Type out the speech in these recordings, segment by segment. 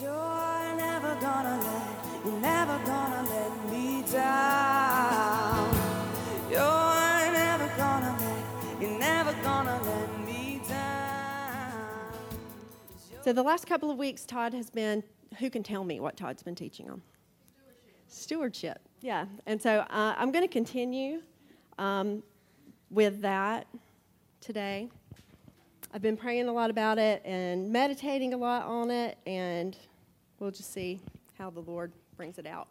You're never gonna let, you're never gonna let me down. You're never gonna let, you're never gonna let me down. So the last couple of weeks, Todd has been. Who can tell me what Todd's been teaching on? Stewardship. Yeah. And so uh, I'm going to continue um, with that today. I've been praying a lot about it and meditating a lot on it, and we'll just see how the Lord brings it out.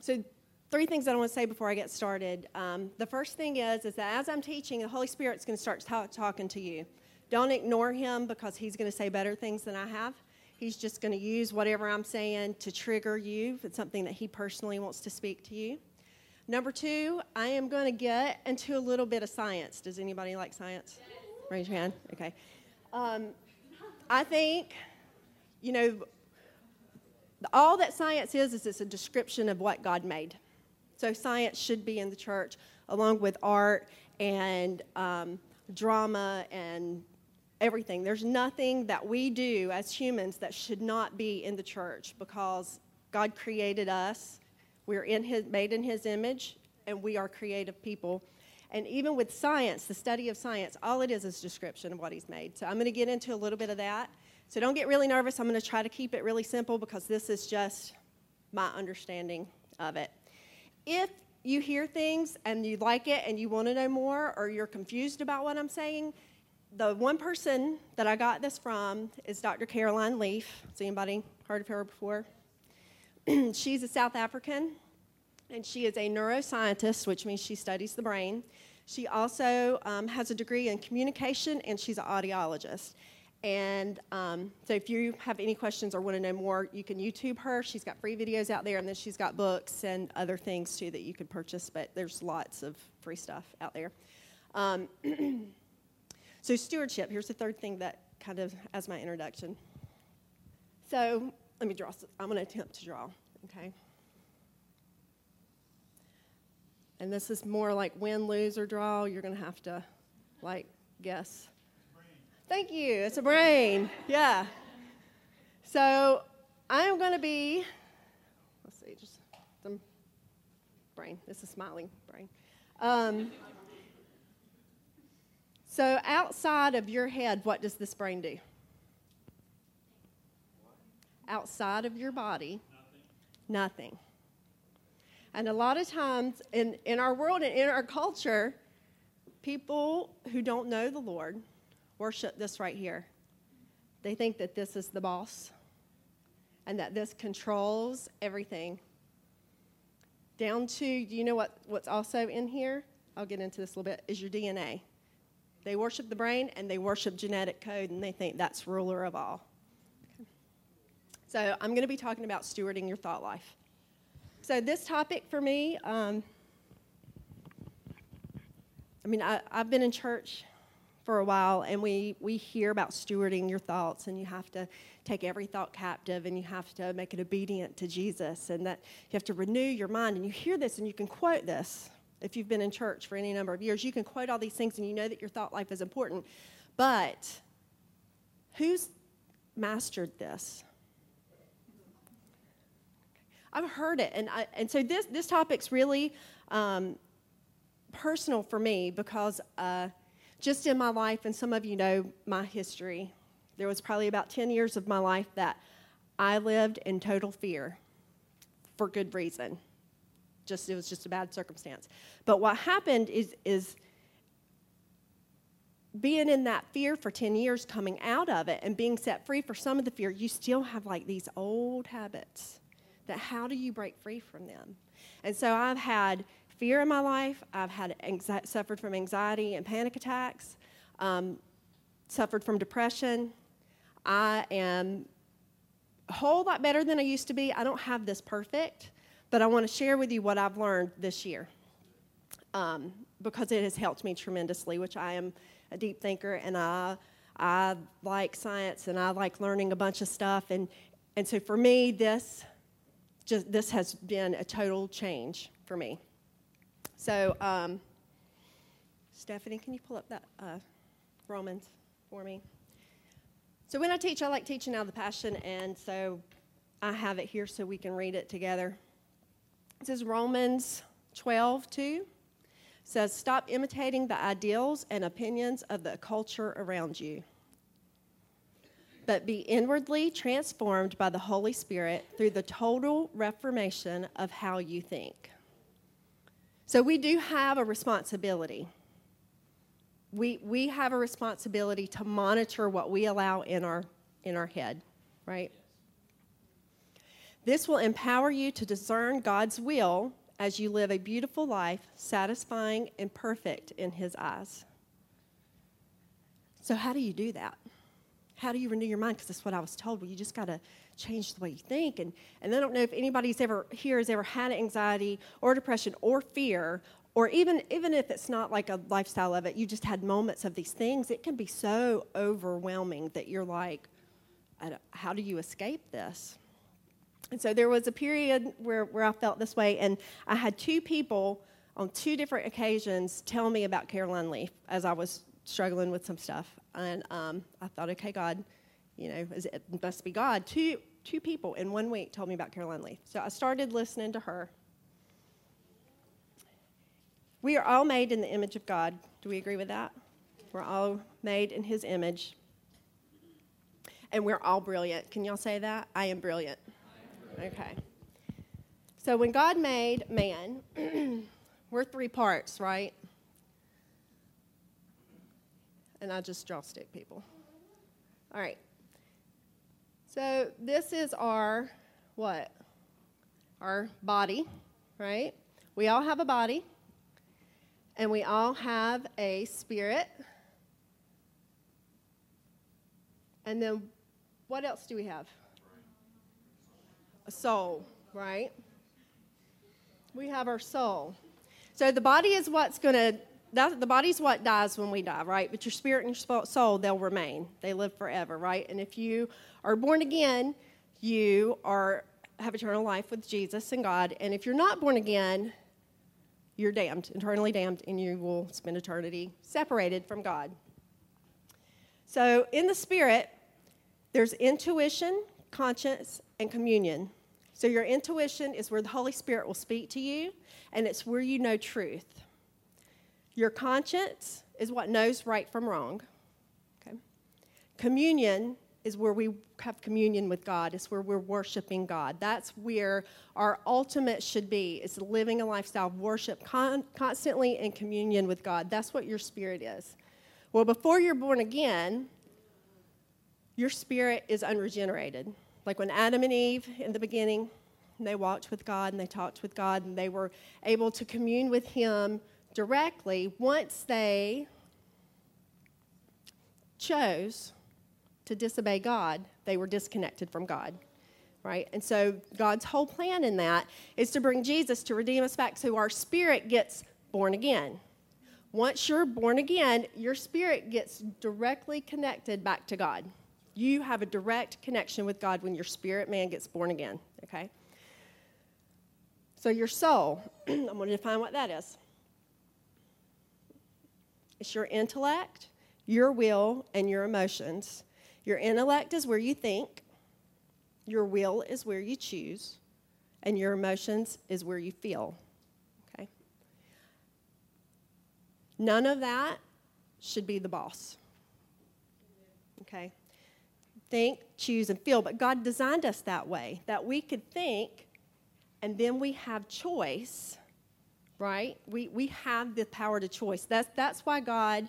So, three things that I want to say before I get started. Um, the first thing is, is that as I'm teaching, the Holy Spirit's going to start talk, talking to you. Don't ignore him because he's going to say better things than I have. He's just going to use whatever I'm saying to trigger you if it's something that he personally wants to speak to you. Number two, I am going to get into a little bit of science. Does anybody like science? Raise your hand. Okay. Um, I think, you know, all that science is is it's a description of what God made. So science should be in the church along with art and um, drama and everything. There's nothing that we do as humans that should not be in the church because God created us. We're in his, made in His image, and we are creative people. And even with science, the study of science, all it is is description of what He's made. So I'm going to get into a little bit of that. So don't get really nervous. I'm going to try to keep it really simple because this is just my understanding of it. If you hear things and you like it and you want to know more or you're confused about what I'm saying, the one person that I got this from is Dr. Caroline Leaf. Has anybody heard of her before? She's a South African, and she is a neuroscientist, which means she studies the brain. She also um, has a degree in communication, and she's an audiologist. And um, so, if you have any questions or want to know more, you can YouTube her. She's got free videos out there, and then she's got books and other things too that you could purchase. But there's lots of free stuff out there. Um, So, stewardship, here's the third thing that kind of as my introduction. So, let me draw. I'm going to attempt to draw, okay? And this is more like win, lose, or draw. You're going to have to, like, guess. Thank you. It's a brain. Yeah. So, I am going to be, let's see, just some brain. This is smiling brain. Um, so, outside of your head, what does this brain do? Outside of your body, nothing. nothing. And a lot of times in, in our world and in our culture, people who don't know the Lord worship this right here. They think that this is the boss and that this controls everything. Down to, you know what, what's also in here? I'll get into this a little bit, is your DNA. They worship the brain and they worship genetic code, and they think that's ruler of all. So, I'm going to be talking about stewarding your thought life. So, this topic for me, um, I mean, I, I've been in church for a while, and we, we hear about stewarding your thoughts, and you have to take every thought captive, and you have to make it obedient to Jesus, and that you have to renew your mind. And you hear this, and you can quote this if you've been in church for any number of years, you can quote all these things and you know that your thought life is important. But who's mastered this? I've heard it, and I, and so this this topic's really um, personal for me because uh, just in my life, and some of you know my history, there was probably about ten years of my life that I lived in total fear for good reason just it was just a bad circumstance. But what happened is is being in that fear for 10 years, coming out of it and being set free for some of the fear, you still have like these old habits that how do you break free from them? And so I've had fear in my life. I've had suffered from anxiety and panic attacks, um, suffered from depression. I am a whole lot better than I used to be. I don't have this perfect, but I want to share with you what I've learned this year um, because it has helped me tremendously, which I am a deep thinker and I, I like science and I like learning a bunch of stuff. And, and so for me, this, just, this has been a total change for me. So, um, Stephanie, can you pull up that uh, Romans for me? So when I teach, I like teaching out of the Passion, and so I have it here so we can read it together. It says Romans 12, 2 says, Stop imitating the ideals and opinions of the culture around you, but be inwardly transformed by the Holy Spirit through the total reformation of how you think. So we do have a responsibility. We, we have a responsibility to monitor what we allow in our, in our head, right? This will empower you to discern God's will as you live a beautiful life, satisfying and perfect in His eyes. So, how do you do that? How do you renew your mind? Because that's what I was told. Well, you just got to change the way you think. And, and I don't know if anybody's ever here has ever had anxiety or depression or fear, or even, even if it's not like a lifestyle of it, you just had moments of these things. It can be so overwhelming that you're like, how do you escape this? And so there was a period where, where I felt this way, and I had two people on two different occasions tell me about Caroline Leaf as I was struggling with some stuff. And um, I thought, okay, God, you know, it must be God. Two, two people in one week told me about Caroline Leaf. So I started listening to her. We are all made in the image of God. Do we agree with that? We're all made in His image. And we're all brilliant. Can y'all say that? I am brilliant. Okay. So when God made man, we're three parts, right? And I just draw stick people. All right. So this is our what? Our body, right? We all have a body, and we all have a spirit. And then what else do we have? a soul, right? We have our soul. So the body is what's going to, the body's what dies when we die, right? But your spirit and your soul, they'll remain. They live forever, right? And if you are born again, you are have eternal life with Jesus and God. And if you're not born again, you're damned, eternally damned, and you will spend eternity separated from God. So in the spirit, there's intuition, conscience, and communion. So, your intuition is where the Holy Spirit will speak to you, and it's where you know truth. Your conscience is what knows right from wrong. Okay? Communion is where we have communion with God. It's where we're worshiping God. That's where our ultimate should be. It's living a lifestyle of worship con- constantly in communion with God. That's what your spirit is. Well, before you're born again, your spirit is unregenerated. Like when Adam and Eve in the beginning, they walked with God and they talked with God and they were able to commune with Him directly. Once they chose to disobey God, they were disconnected from God. Right? And so God's whole plan in that is to bring Jesus to redeem us back so our spirit gets born again. Once you're born again, your spirit gets directly connected back to God. You have a direct connection with God when your spirit man gets born again, okay? So, your soul, I'm going to define what that is. It's your intellect, your will, and your emotions. Your intellect is where you think, your will is where you choose, and your emotions is where you feel. Okay? None of that should be the boss. Okay? think, choose, and feel. But God designed us that way, that we could think and then we have choice, right? We, we have the power to choice. That's, that's why God,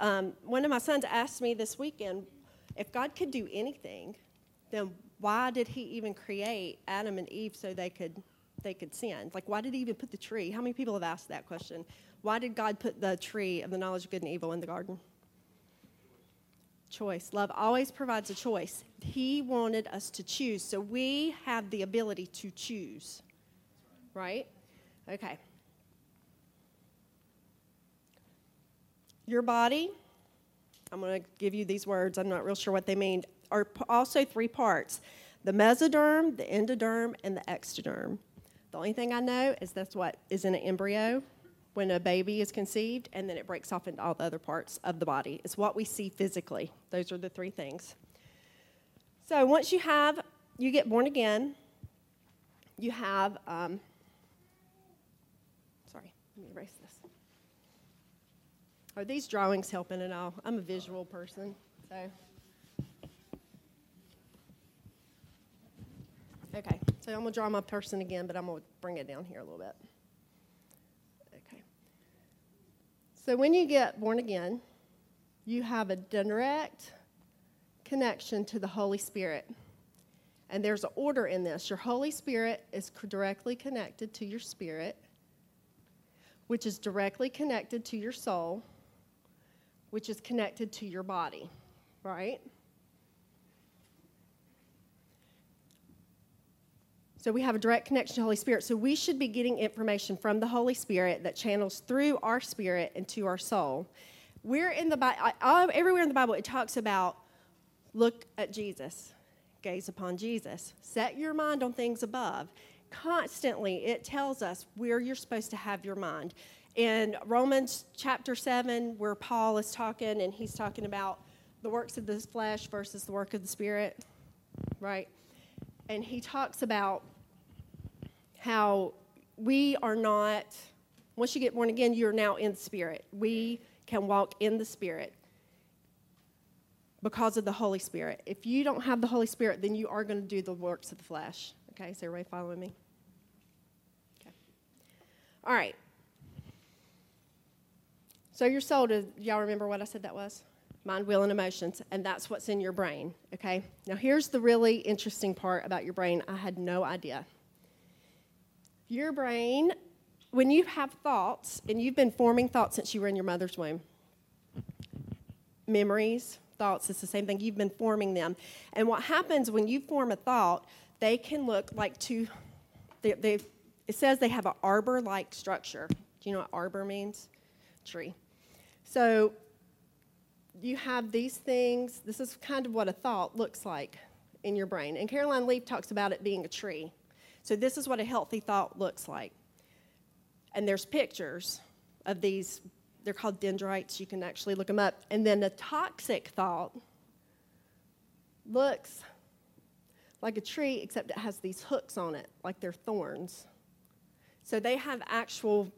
um, one of my sons asked me this weekend if God could do anything, then why did he even create Adam and Eve so they could they could sin? Like why did he even put the tree? How many people have asked that question? Why did God put the tree of the knowledge of good and evil in the garden? choice. Love always provides a choice. He wanted us to choose. So we have the ability to choose. Right? Okay. Your body, I'm going to give you these words, I'm not real sure what they mean, are also three parts the mesoderm, the endoderm, and the ectoderm. The only thing I know is that's what is in an embryo when a baby is conceived, and then it breaks off into all the other parts of the body. It's what we see physically. Those are the three things. So once you have, you get born again, you have, um, sorry, let me erase this. Are these drawings helping at all? I'm a visual person, so. Okay, so I'm gonna draw my person again, but I'm gonna bring it down here a little bit. Okay. So when you get born again, you have a direct connection to the Holy Spirit. And there's an order in this. Your Holy Spirit is directly connected to your spirit, which is directly connected to your soul, which is connected to your body, right? So we have a direct connection to the Holy Spirit. So we should be getting information from the Holy Spirit that channels through our spirit into our soul. We're in the Bible, everywhere in the Bible, it talks about look at Jesus, gaze upon Jesus, set your mind on things above. Constantly, it tells us where you're supposed to have your mind. In Romans chapter 7, where Paul is talking, and he's talking about the works of the flesh versus the work of the spirit, right? And he talks about how we are not, once you get born again, you're now in spirit. We can walk in the spirit because of the Holy Spirit. If you don't have the Holy Spirit, then you are going to do the works of the flesh. Okay, is everybody following me? Okay. All right. So your soul, do y'all remember what I said that was? Mind, will, and emotions, and that's what's in your brain. Okay. Now here's the really interesting part about your brain. I had no idea. Your brain, when you have thoughts, and you've been forming thoughts since you were in your mother's womb, memories, thoughts, it's the same thing. You've been forming them. And what happens when you form a thought, they can look like two, they, they it says they have an arbor like structure. Do you know what arbor means? Tree. So you have these things. This is kind of what a thought looks like in your brain. And Caroline Leaf talks about it being a tree. So this is what a healthy thought looks like. And there's pictures of these, they're called dendrites. You can actually look them up. And then a toxic thought looks like a tree, except it has these hooks on it, like they're thorns. So they have actual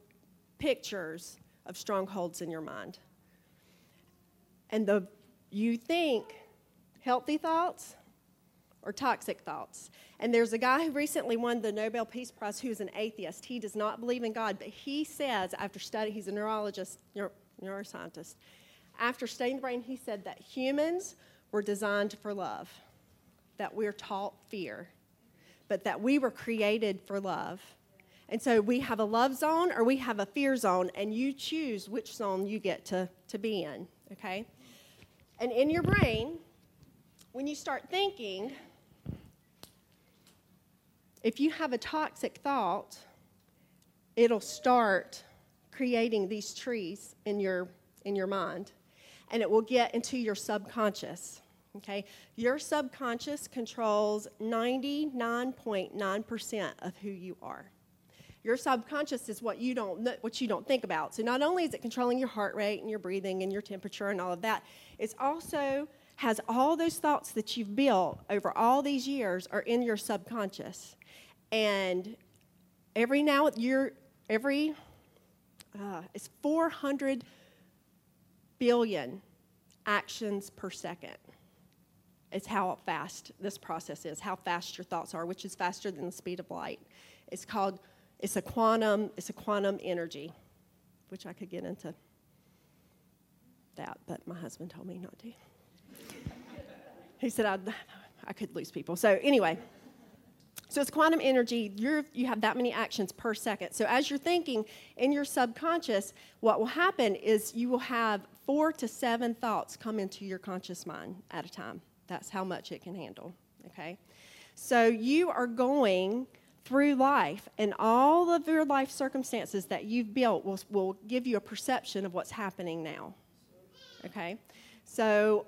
pictures of strongholds in your mind. And the you think healthy thoughts or toxic thoughts. And there's a guy who recently won the Nobel Peace Prize who's an atheist. He does not believe in God, but he says, after studying, he's a neurologist, neuro, neuroscientist. After studying the brain, he said that humans were designed for love, that we're taught fear, but that we were created for love. And so we have a love zone or we have a fear zone, and you choose which zone you get to, to be in, okay? And in your brain, when you start thinking, if you have a toxic thought, it'll start creating these trees in your in your mind and it will get into your subconscious okay your subconscious controls 99.9% of who you are your subconscious is what you don't what you don't think about so not only is it controlling your heart rate and your breathing and your temperature and all of that it's also has all those thoughts that you've built over all these years are in your subconscious and every now you're every uh, it's 400 billion actions per second. It's how fast this process is, how fast your thoughts are, which is faster than the speed of light. It's called it's a quantum it's a quantum energy, which I could get into that, but my husband told me not to. he said I I could lose people. So anyway. So it's quantum energy. You're, you have that many actions per second. So as you're thinking in your subconscious, what will happen is you will have four to seven thoughts come into your conscious mind at a time. That's how much it can handle. Okay? So you are going through life, and all of your life circumstances that you've built will, will give you a perception of what's happening now. Okay? So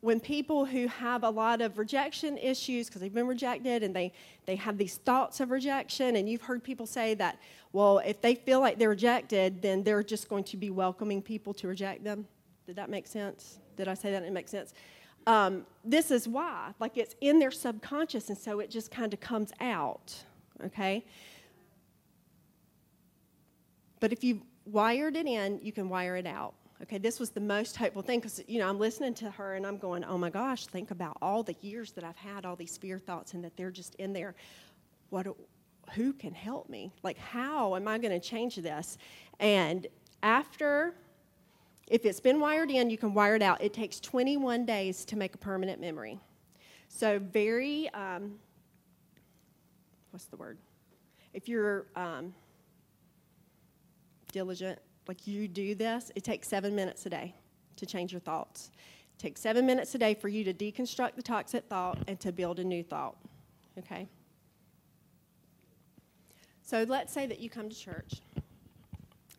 when people who have a lot of rejection issues because they've been rejected and they, they have these thoughts of rejection, and you've heard people say that, well, if they feel like they're rejected, then they're just going to be welcoming people to reject them. Did that make sense? Did I say that? It makes sense. um, this is why. Like it's in their subconscious, and so it just kind of comes out, okay? But if you wired it in, you can wire it out. Okay, this was the most hopeful thing because, you know, I'm listening to her and I'm going, oh my gosh, think about all the years that I've had all these fear thoughts and that they're just in there. What, who can help me? Like, how am I going to change this? And after, if it's been wired in, you can wire it out. It takes 21 days to make a permanent memory. So, very, um, what's the word? If you're um, diligent, like you do this, it takes seven minutes a day to change your thoughts. It takes seven minutes a day for you to deconstruct the toxic thought and to build a new thought. Okay? So let's say that you come to church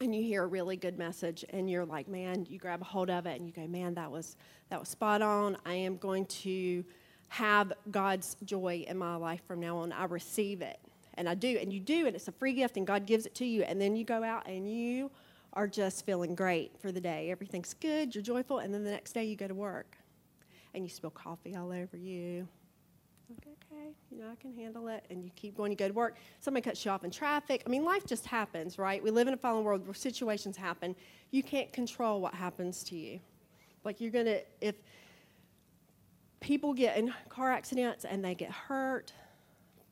and you hear a really good message and you're like, man, you grab a hold of it and you go, man, that was that was spot on. I am going to have God's joy in my life from now on. I receive it. And I do, and you do, and it's a free gift, and God gives it to you. And then you go out and you are just feeling great for the day. Everything's good, you're joyful, and then the next day you go to work and you spill coffee all over you. Okay, you know, I can handle it. And you keep going, you go to work. Somebody cuts you off in traffic. I mean, life just happens, right? We live in a fallen world where situations happen. You can't control what happens to you. Like, you're going to, if people get in car accidents and they get hurt,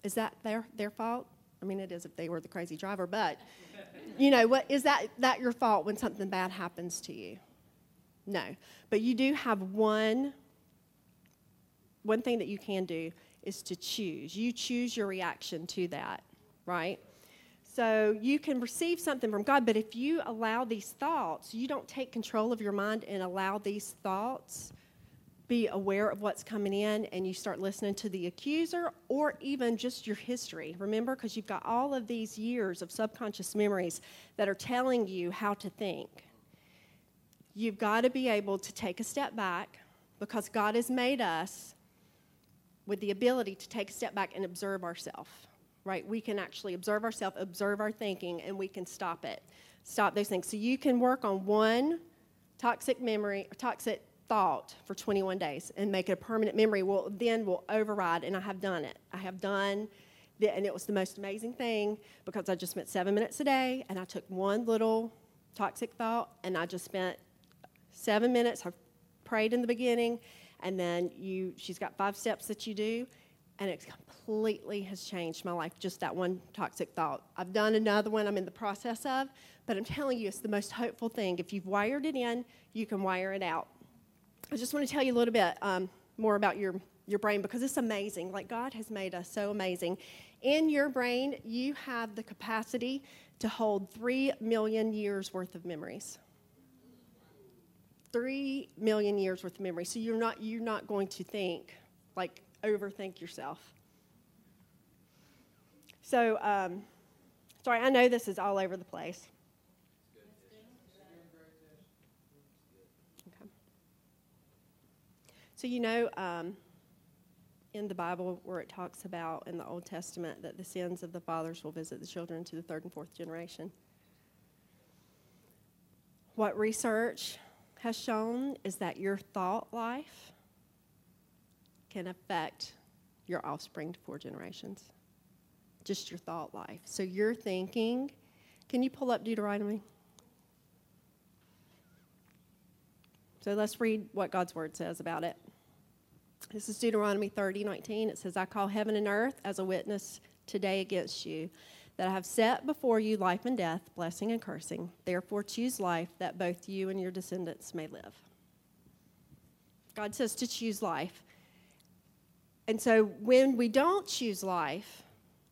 is that their, their fault? I mean, it is if they were the crazy driver, but you know, what is that that your fault when something bad happens to you? No. But you do have one one thing that you can do is to choose. You choose your reaction to that, right? So you can receive something from God, but if you allow these thoughts, you don't take control of your mind and allow these thoughts be aware of what's coming in and you start listening to the accuser or even just your history. Remember, because you've got all of these years of subconscious memories that are telling you how to think. You've got to be able to take a step back because God has made us with the ability to take a step back and observe ourselves, right? We can actually observe ourselves, observe our thinking, and we can stop it. Stop those things. So you can work on one toxic memory, toxic thought for 21 days and make it a permanent memory will then will override and i have done it. I have done the, and it was the most amazing thing because i just spent seven minutes a day and i took one little toxic thought and i just spent seven minutes. I prayed in the beginning and then you she's got five steps that you do and it completely has changed my life just that one toxic thought. I've done another one i'm in the process of but i'm telling you it's the most hopeful thing. If you've wired it in you can wire it out I just want to tell you a little bit um, more about your, your brain because it's amazing. Like, God has made us so amazing. In your brain, you have the capacity to hold three million years worth of memories. Three million years worth of memory. So you're not, you're not going to think, like, overthink yourself. So, um, sorry, I know this is all over the place. So, you know, um, in the Bible where it talks about in the Old Testament that the sins of the fathers will visit the children to the third and fourth generation. What research has shown is that your thought life can affect your offspring to four generations. Just your thought life. So you're thinking, can you pull up Deuteronomy? So let's read what God's word says about it. This is Deuteronomy 30, 19. It says, I call heaven and earth as a witness today against you, that I have set before you life and death, blessing and cursing. Therefore, choose life that both you and your descendants may live. God says to choose life. And so, when we don't choose life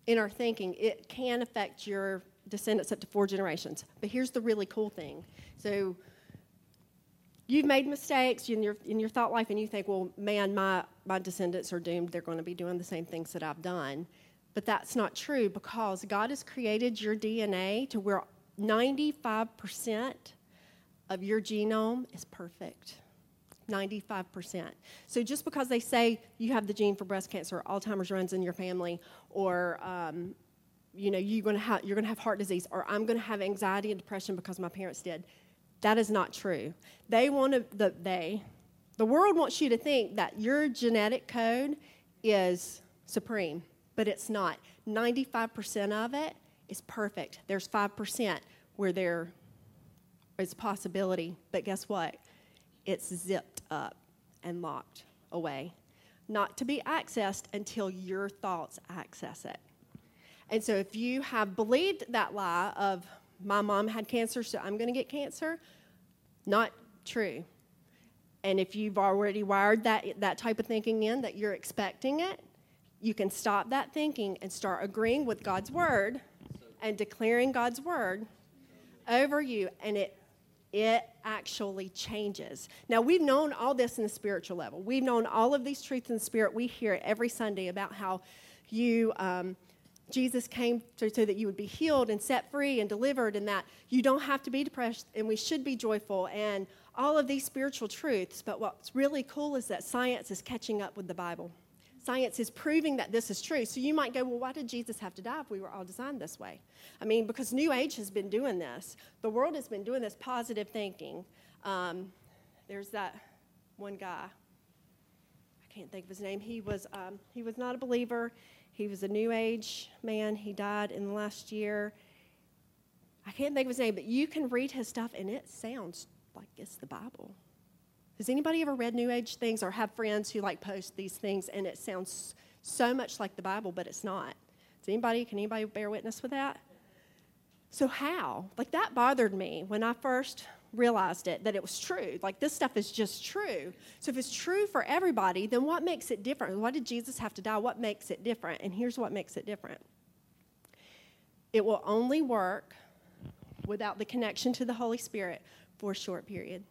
in our thinking, it can affect your descendants up to four generations. But here's the really cool thing. So, you've made mistakes in your in your thought life and you think well man my my descendants are doomed. They're going to be doing the same things that i've done. But that's not true because god has created your dna to where 95% of your genome is perfect. 95%. So just because they say you have the gene for breast cancer, Alzheimer's runs in your family, or um, you know you're going you're going to have heart disease, or I'm going to have anxiety and depression because my parents did, that is not true. They want to, the, they, The world wants you to think that your genetic code is supreme, but it's not. 95% of it is perfect. There's 5% where there is a possibility, but guess what? It's zipped up and locked away, not to be accessed until your thoughts access it. And so if you have believed that lie of my mom had cancer, so I'm going to get cancer, not true. And if you've already wired that, that type of thinking in, that you're expecting it, you can stop that thinking and start agreeing with God's word and declaring God's word over you, and it it actually changes. Now, we've known all this in the spiritual level. We've known all of these truths in the spirit. We hear it every Sunday about how you, um, Jesus came to, so that you would be healed and set free and delivered, and that you don't have to be depressed, and we should be joyful, and all of these spiritual truths. But what's really cool is that science is catching up with the Bible. Science is proving that this is true. So you might go, well, why did Jesus have to die if we were all designed this way? I mean, because New Age has been doing this. The world has been doing this positive thinking. Um, there's that one guy. I can't think of his name. He was, um, he was not a believer. He was a New Age man. He died in the last year. I can't think of his name, but you can read his stuff and it sounds like it's the Bible. Has anybody ever read New Age things or have friends who like post these things and it sounds so much like the Bible, but it's not? Does anybody, can anybody bear witness with that? So, how? Like, that bothered me when I first realized it, that it was true. Like, this stuff is just true. So, if it's true for everybody, then what makes it different? Why did Jesus have to die? What makes it different? And here's what makes it different it will only work without the connection to the Holy Spirit for a short period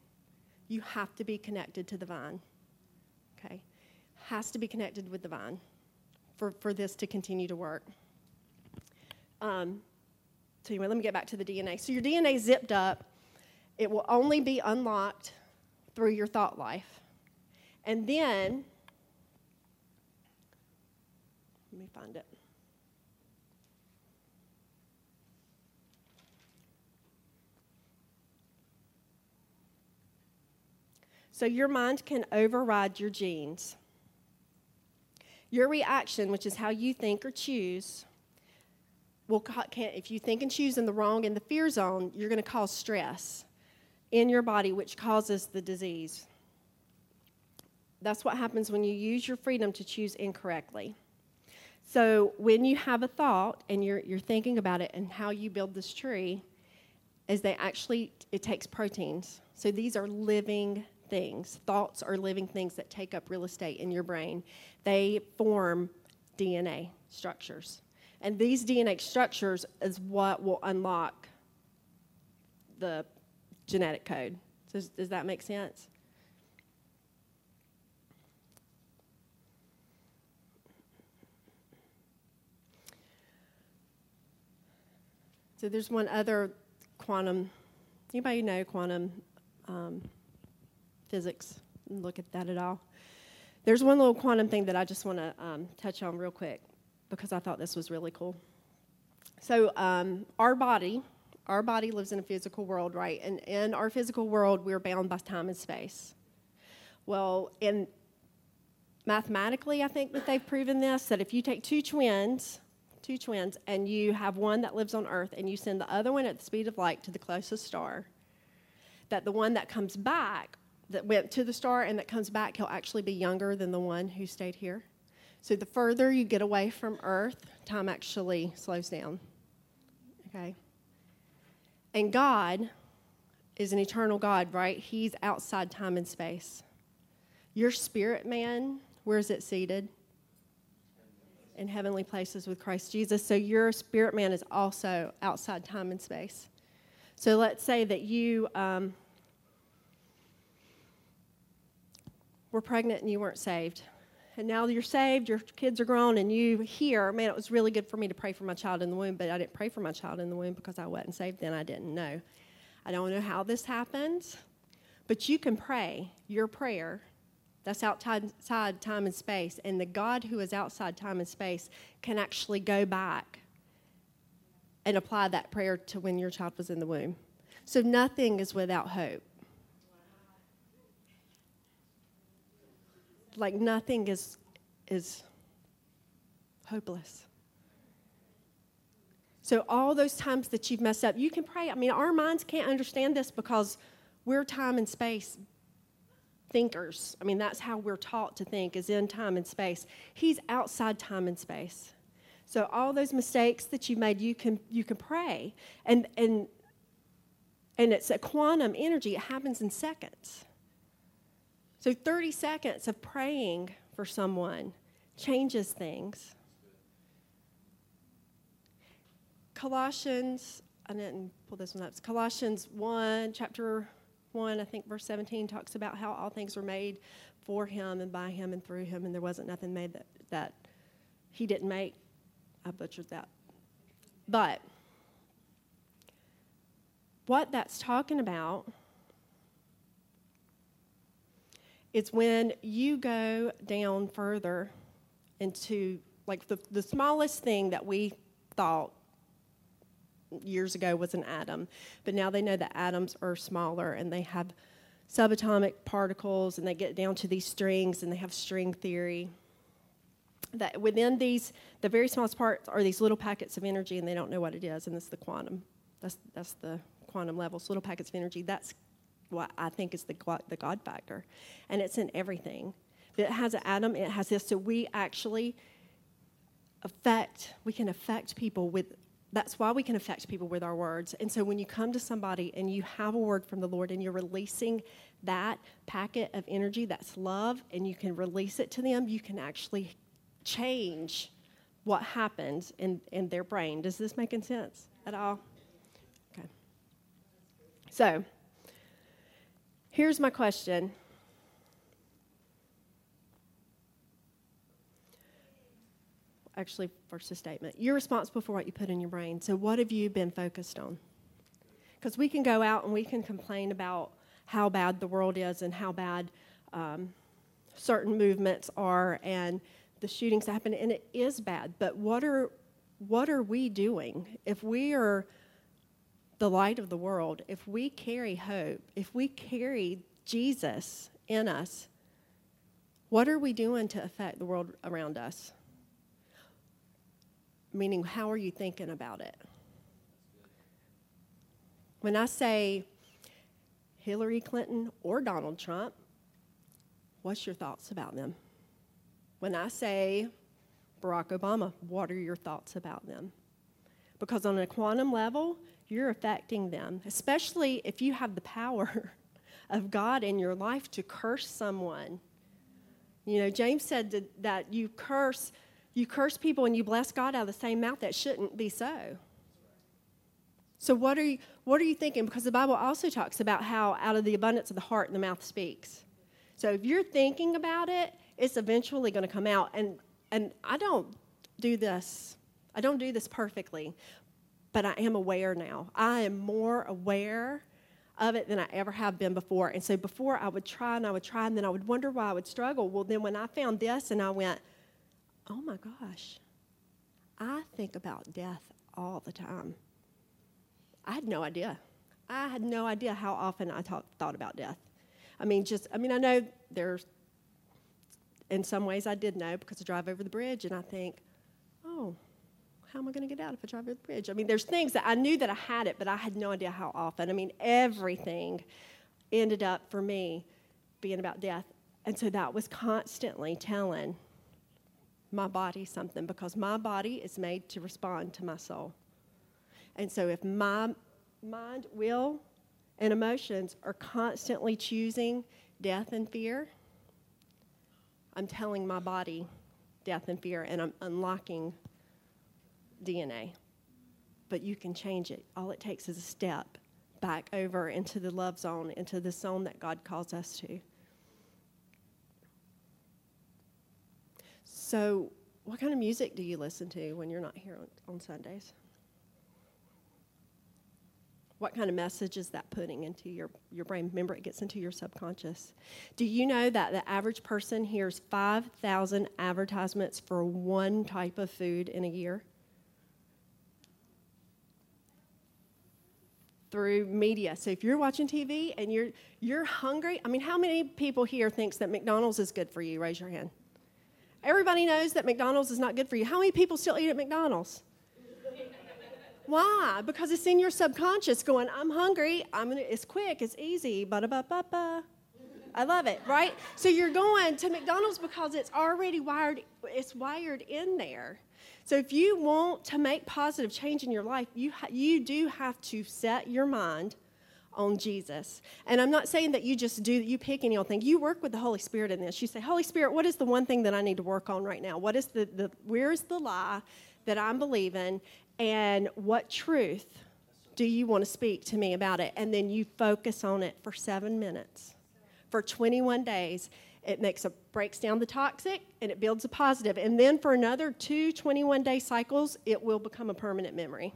you have to be connected to the vine. Okay? Has to be connected with the vine for, for this to continue to work. Um, so, anyway, let me get back to the DNA. So, your DNA zipped up, it will only be unlocked through your thought life. And then, let me find it. So your mind can override your genes. Your reaction, which is how you think or choose, will if you think and choose in the wrong in the fear zone, you're going to cause stress in your body, which causes the disease. That's what happens when you use your freedom to choose incorrectly. So when you have a thought and you're, you're thinking about it and how you build this tree, is they actually it takes proteins. So these are living things. Thoughts are living things that take up real estate in your brain. They form DNA structures. And these DNA structures is what will unlock the genetic code. Does, does that make sense? So there's one other quantum. Anybody know quantum um, physics look at that at all. There's one little quantum thing that I just want to um, touch on real quick because I thought this was really cool. So, um, our body, our body lives in a physical world, right? And in our physical world, we're bound by time and space. Well, in mathematically, I think that they've proven this that if you take two twins, two twins, and you have one that lives on Earth and you send the other one at the speed of light to the closest star, that the one that comes back that went to the star and that comes back, he'll actually be younger than the one who stayed here. So the further you get away from Earth, time actually slows down. Okay? And God is an eternal God, right? He's outside time and space. Your spirit man, where is it seated? In heavenly places with Christ Jesus. So your spirit man is also outside time and space. So let's say that you um, were pregnant and you weren't saved. And now you're saved, your kids are grown, and you hear, man, it was really good for me to pray for my child in the womb, but I didn't pray for my child in the womb because I wasn't saved then. I didn't know. I don't know how this happens, but you can pray your prayer that's outside time and space, and the God who is outside time and space can actually go back and apply that prayer to when your child was in the womb. So nothing is without hope. Like nothing is is hopeless. So all those times that you've messed up, you can pray. I mean, our minds can't understand this because we're time and space thinkers. I mean, that's how we're taught to think is in time and space. He's outside time and space. So all those mistakes that you made, you can you can pray. And and and it's a quantum energy. It happens in seconds. So 30 seconds of praying for someone changes things. Colossians, I didn't pull this one up. It's Colossians 1, chapter 1, I think verse 17 talks about how all things were made for him and by him and through him, and there wasn't nothing made that, that he didn't make. I butchered that. But what that's talking about is when you go down further into like the, the smallest thing that we thought years ago was an atom, but now they know that atoms are smaller and they have subatomic particles and they get down to these strings and they have string theory. That within these, the very smallest parts are these little packets of energy and they don't know what it is, and it's the quantum. That's, that's the quantum levels, little packets of energy. That's what I think is the, the God factor. And it's in everything. It has an atom, it has this. So we actually affect, we can affect people with that's why we can affect people with our words. And so when you come to somebody and you have a word from the Lord and you're releasing that packet of energy, that's love, and you can release it to them, you can actually change what happens in, in their brain. Does this make sense at all? Okay. So here's my question. actually, first a statement. You're responsible for what you put in your brain. So, what have you been focused on? Because we can go out and we can complain about how bad the world is and how bad um, certain movements are and the shootings happen, and it is bad. But what are what are we doing if we are the light of the world? If we carry hope, if we carry Jesus in us, what are we doing to affect the world around us? meaning how are you thinking about it? When I say Hillary Clinton or Donald Trump, what's your thoughts about them? When I say Barack Obama, what are your thoughts about them? Because on a quantum level, you're affecting them, especially if you have the power of God in your life to curse someone. You know, James said that you curse you curse people and you bless God out of the same mouth. That shouldn't be so. So what are you what are you thinking? Because the Bible also talks about how out of the abundance of the heart the mouth speaks. So if you're thinking about it, it's eventually going to come out. And and I don't do this. I don't do this perfectly, but I am aware now. I am more aware of it than I ever have been before. And so before I would try and I would try and then I would wonder why I would struggle. Well, then when I found this and I went, oh my gosh, I think about death all the time. I had no idea. I had no idea how often I thought, thought about death. I mean, just, I mean, I know there's, in some ways I did know because I drive over the bridge and I think, oh, how am I going to get out if I drive over the bridge? I mean, there's things that I knew that I had it, but I had no idea how often. I mean, everything ended up for me being about death. And so that was constantly telling my body something because my body is made to respond to my soul. And so if my mind, will, and emotions are constantly choosing death and fear, I'm telling my body death and fear and I'm unlocking DNA. But you can change it. All it takes is a step back over into the love zone, into the zone that God calls us to. So, what kind of music do you listen to when you're not here on, on Sundays? What kind of message is that putting into your, your brain? Remember, it gets into your subconscious. Do you know that the average person hears 5,000 advertisements for one type of food in a year? Through media. So if you're watching TV and you're you're hungry, I mean, how many people here thinks that McDonald's is good for you? Raise your hand. Everybody knows that McDonald's is not good for you. How many people still eat at McDonald's? Why? Because it's in your subconscious going, I'm hungry, I'm gonna, it's quick, it's easy, ba da ba ba ba. I love it, right? So you're going to McDonald's because it's already wired, it's wired in there. So if you want to make positive change in your life, you, ha- you do have to set your mind on Jesus. And I'm not saying that you just do, you pick any old thing. You work with the Holy Spirit in this. You say, Holy Spirit, what is the one thing that I need to work on right now? What is the, the where is the lie that I'm believing? And what truth do you want to speak to me about it? And then you focus on it for seven minutes, for 21 days. It makes a breaks down the toxic and it builds a positive. And then for another two 21 day cycles, it will become a permanent memory.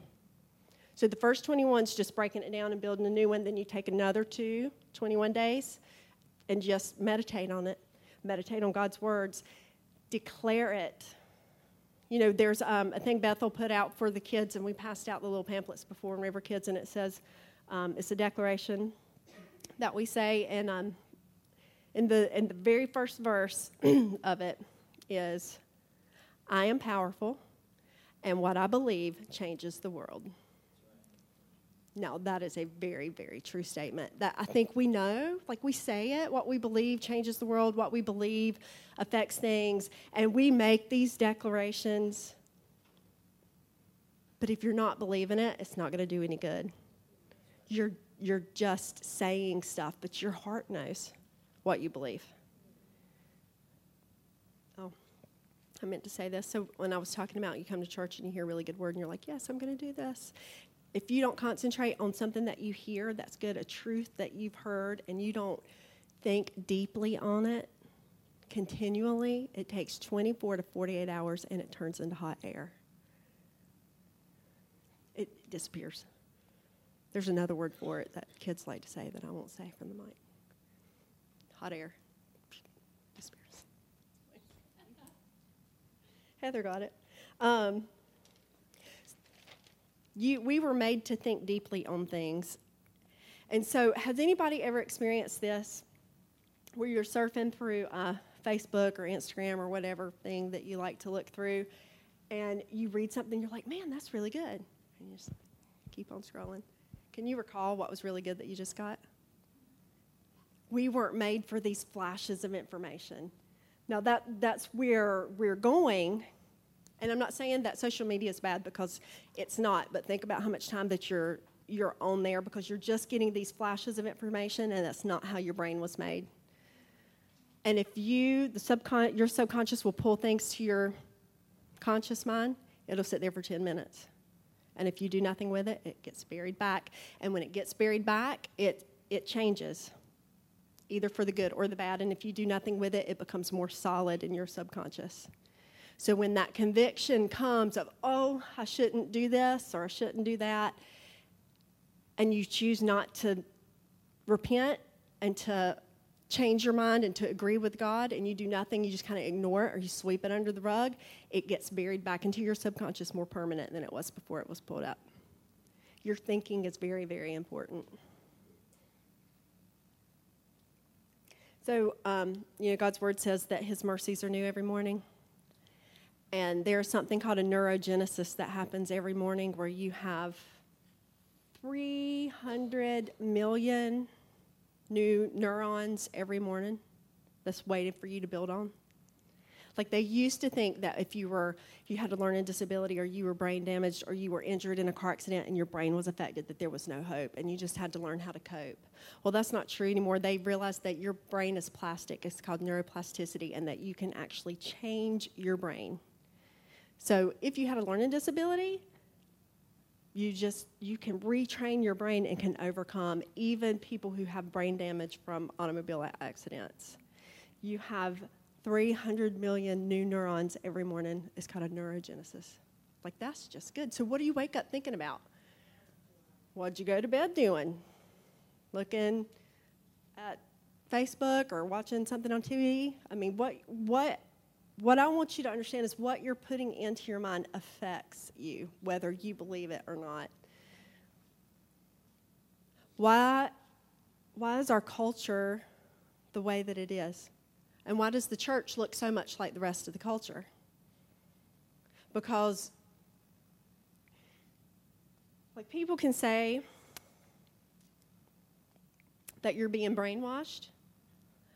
So the first 21 is just breaking it down and building a new one. Then you take another two 21 days and just meditate on it. Meditate on God's words. Declare it. You know, there's um, a thing Bethel put out for the kids, and we passed out the little pamphlets before in River Kids, and it says um, it's a declaration that we say, and um, in the in the very first verse of it is, "I am powerful, and what I believe changes the world." Now, that is a very, very true statement that I think we know, like we say it, what we believe changes the world, what we believe affects things, and we make these declarations. But if you're not believing it, it's not going to do any good. You're, you're just saying stuff, but your heart knows what you believe. Oh, I meant to say this. So, when I was talking about you come to church and you hear a really good word and you're like, yes, I'm going to do this if you don't concentrate on something that you hear that's good, a truth that you've heard, and you don't think deeply on it continually, it takes 24 to 48 hours and it turns into hot air. It disappears. There's another word for it that kids like to say that I won't say from the mic. Hot air. Heather got it. Um, you, we were made to think deeply on things. And so, has anybody ever experienced this where you're surfing through uh, Facebook or Instagram or whatever thing that you like to look through, and you read something, you're like, man, that's really good. And you just keep on scrolling. Can you recall what was really good that you just got? We weren't made for these flashes of information. Now, that, that's where we're going and I'm not saying that social media is bad because it's not, but think about how much time that you're you're on there because you're just getting these flashes of information and that's not how your brain was made. And if you the subcon your subconscious will pull things to your conscious mind, it'll sit there for 10 minutes. And if you do nothing with it, it gets buried back. And when it gets buried back, it it changes either for the good or the bad. And if you do nothing with it, it becomes more solid in your subconscious. So when that conviction comes of, oh, I shouldn't do this or I shouldn't do that, and you choose not to repent and to change your mind and to agree with God and you do nothing, you just kind of ignore it or you sweep it under the rug, it gets buried back into your subconscious more permanent than it was before it was pulled up. Your thinking is very, very important. So, um, you know, God's word says that his mercies are new every morning. And there's something called a neurogenesis that happens every morning where you have 300 million new neurons every morning that's waiting for you to build on. Like they used to think that if you were if you had a learning disability or you were brain damaged or you were injured in a car accident and your brain was affected that there was no hope and you just had to learn how to cope. Well, that's not true anymore. They realized that your brain is plastic. It's called neuroplasticity and that you can actually change your brain so if you had a learning disability, you just you can retrain your brain and can overcome even people who have brain damage from automobile accidents. You have 300 million new neurons every morning. is called a neurogenesis. Like that's just good. So what do you wake up thinking about? What'd you go to bed doing? Looking at Facebook or watching something on TV? I mean, what what what I want you to understand is what you're putting into your mind affects you, whether you believe it or not. Why, why is our culture the way that it is? And why does the church look so much like the rest of the culture? Because, like, people can say that you're being brainwashed,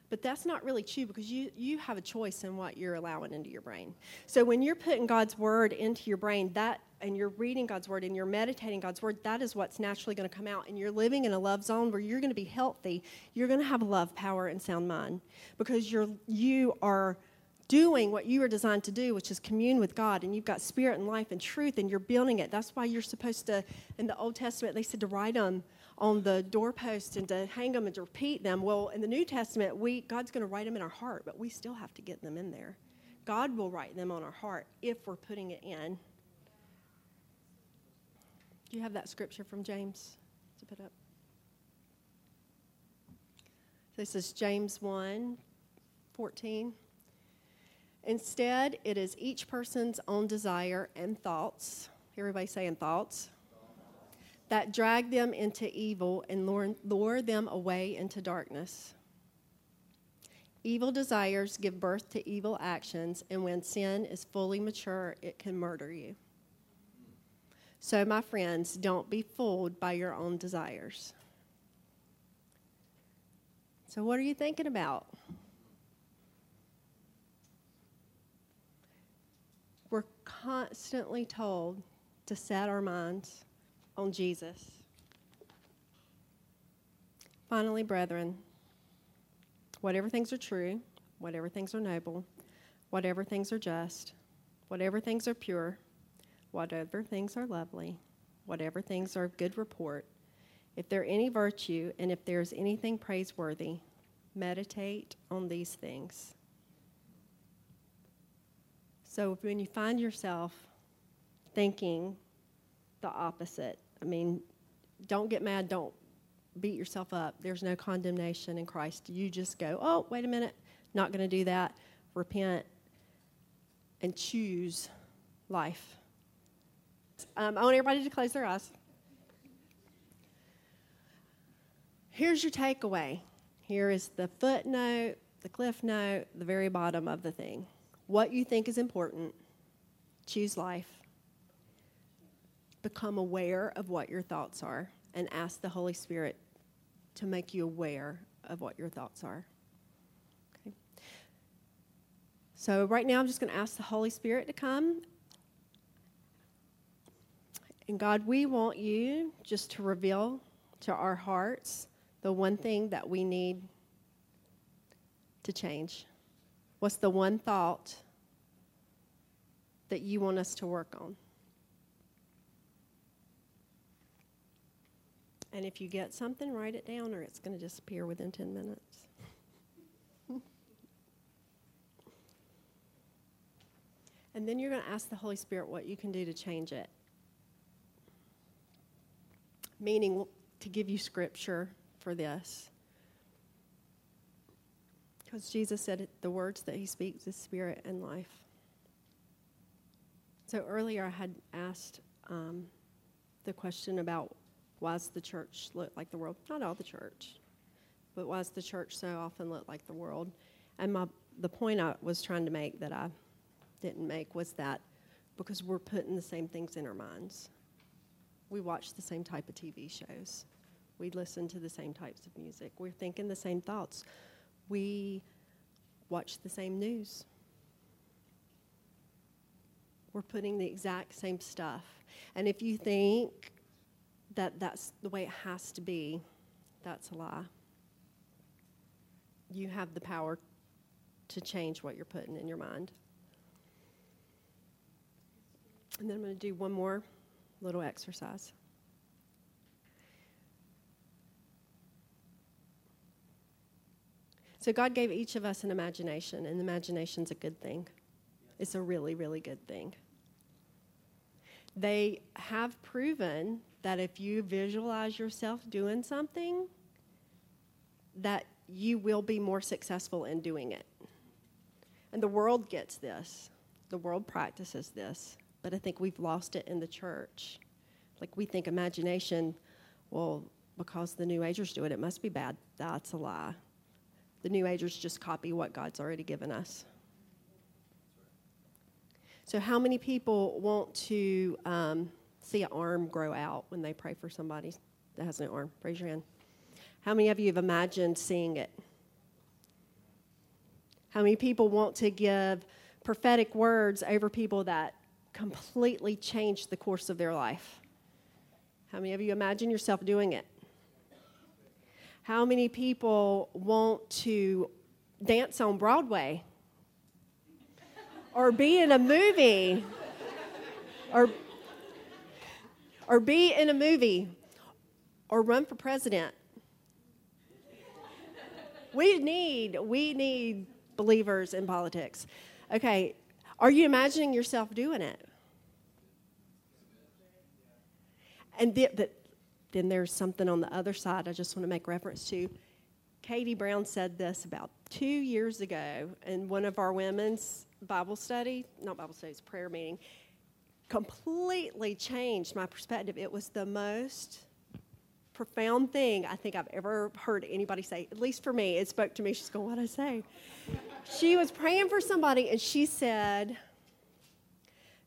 but that's not really true because you, you have a choice in what you're allowing into your brain. So when you're putting God's word into your brain, that and you're reading God's word and you're meditating God's word, that is what's naturally going to come out. And you're living in a love zone where you're going to be healthy. You're going to have love, power, and sound mind because you're you are doing what you were designed to do, which is commune with God, and you've got spirit and life and truth, and you're building it. That's why you're supposed to, in the Old Testament, they said to write them on the doorpost and to hang them and to repeat them. Well, in the New Testament, we God's going to write them in our heart, but we still have to get them in there. God will write them on our heart if we're putting it in. Do you have that scripture from James to put up? This is James 1 14. Instead, it is each person's own desire and thoughts. Everybody saying thoughts that drag them into evil and lure, lure them away into darkness. Evil desires give birth to evil actions, and when sin is fully mature, it can murder you. So, my friends, don't be fooled by your own desires. So, what are you thinking about? We're constantly told to set our minds on Jesus. Finally, brethren, whatever things are true, whatever things are noble, whatever things are just, whatever things are pure, whatever things are lovely, whatever things are of good report, if there any virtue and if there is anything praiseworthy, meditate on these things. So when you find yourself thinking the opposite. I mean, don't get mad, don't beat yourself up. There's no condemnation in Christ. You just go, oh, wait a minute, not going to do that. Repent and choose life. Um, I want everybody to close their eyes. Here's your takeaway. Here is the footnote, the cliff note, the very bottom of the thing. What you think is important, choose life become aware of what your thoughts are and ask the Holy Spirit to make you aware of what your thoughts are. Okay. So, right now, I'm just going to ask the Holy Spirit to come. And God, we want you just to reveal to our hearts the one thing that we need to change. What's the one thought that you want us to work on? And if you get something, write it down or it's going to disappear within 10 minutes. and then you're going to ask the Holy Spirit what you can do to change it. Meaning to give you scripture for this. Because Jesus said the words that he speaks is spirit and life. So earlier I had asked um, the question about why does the church look like the world? Not all the church, but why does the church so often look like the world? And my, the point I was trying to make that I didn't make was that because we're putting the same things in our minds. We watch the same type of TV shows. We listen to the same types of music. We're thinking the same thoughts. We watch the same news. We're putting the exact same stuff. And if you think that that's the way it has to be, that's a lie. You have the power to change what you're putting in your mind. And then I'm going to do one more little exercise. So, God gave each of us an imagination, and imagination's a good thing. It's a really, really good thing. They have proven that if you visualize yourself doing something, that you will be more successful in doing it. And the world gets this. The world practices this, but I think we've lost it in the church. Like we think imagination, well, because the New Agers do it, it must be bad. That's a lie. The New Agers just copy what God's already given us. So, how many people want to um, see an arm grow out when they pray for somebody that has no arm? Raise your hand. How many of you have imagined seeing it? How many people want to give prophetic words over people that completely change the course of their life? How many of you imagine yourself doing it? How many people want to dance on Broadway? Or be in a movie? Or, or be in a movie? Or run for president? We need, we need believers in politics. Okay, are you imagining yourself doing it? And the, then there's something on the other side I just want to make reference to. Katie Brown said this about two years ago in one of our women's Bible study, not Bible studies, prayer meeting, completely changed my perspective. It was the most profound thing I think I've ever heard anybody say. At least for me, it spoke to me. She's going, What'd I say? she was praying for somebody, and she said,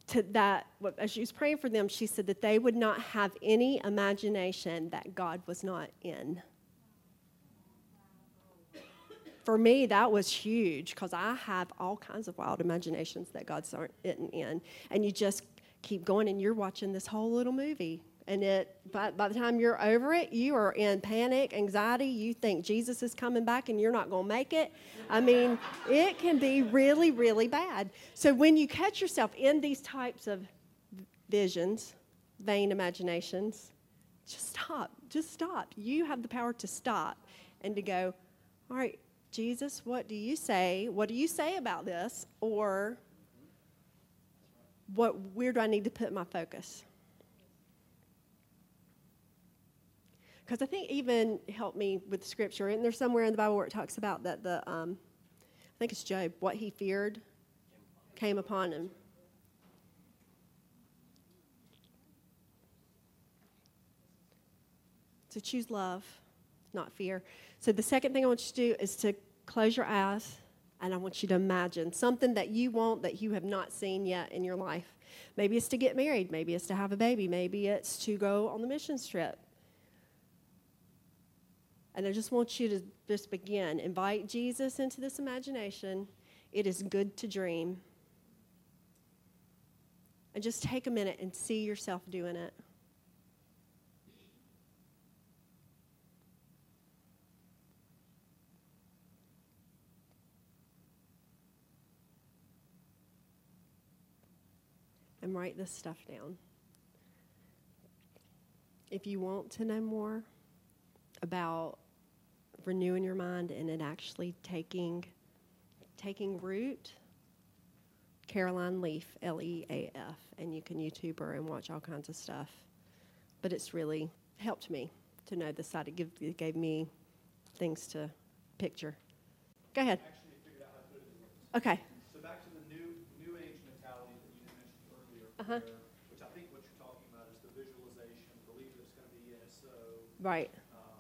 to that, as she was praying for them, she said that they would not have any imagination that God was not in. For me, that was huge because I have all kinds of wild imaginations that God's aren't in. And you just keep going and you're watching this whole little movie and it by, by the time you're over it you are in panic anxiety. You think jesus is coming back and you're not going to make it. I mean it can be really really bad. So when you catch yourself in these types of visions vain imaginations just stop just stop. You have the power to stop and to go all right jesus what do you say? What do you say about this? Or what where do i need to put my focus Because I think even help me with scripture. And there's somewhere in the Bible where it talks about that the, um, I think it's Job, what he feared came upon him. So choose love, not fear. So the second thing I want you to do is to close your eyes and I want you to imagine something that you want that you have not seen yet in your life. Maybe it's to get married, maybe it's to have a baby, maybe it's to go on the mission trip, and I just want you to just begin. Invite Jesus into this imagination. It is good to dream. And just take a minute and see yourself doing it. And write this stuff down. If you want to know more about renewing your mind and it actually taking taking root. Caroline Leaf, L E A F, and you can YouTube her and watch all kinds of stuff. But it's really helped me to know the side. It, give, it gave me things to picture. Go ahead. Okay. So back to the new new age mentality that you mentioned earlier, Uh-huh. where, which I think what you're talking about is the visualization, believe that it's going to be it, so Right. um,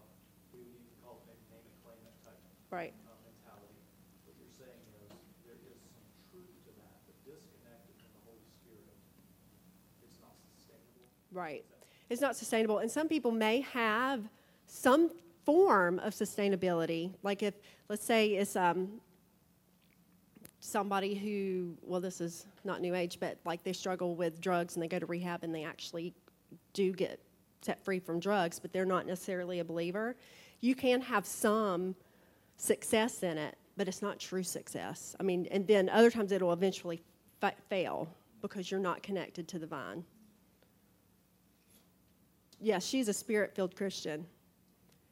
we would even call it maybe name it, claim it type Right. uh, mentality. What you're saying is there is some truth to that, but disconnected from the Holy Spirit, it's not sustainable. Right. It's not sustainable. And some people may have some form of sustainability. Like if, let's say, it's um, somebody who, well, this is not new age, but like they struggle with drugs and they go to rehab and they actually do get set free from drugs, but they're not necessarily a believer. You can have some success in it, but it's not true success. I mean, and then other times it'll eventually fa- fail because you're not connected to the vine. Yeah, she's a spirit filled Christian.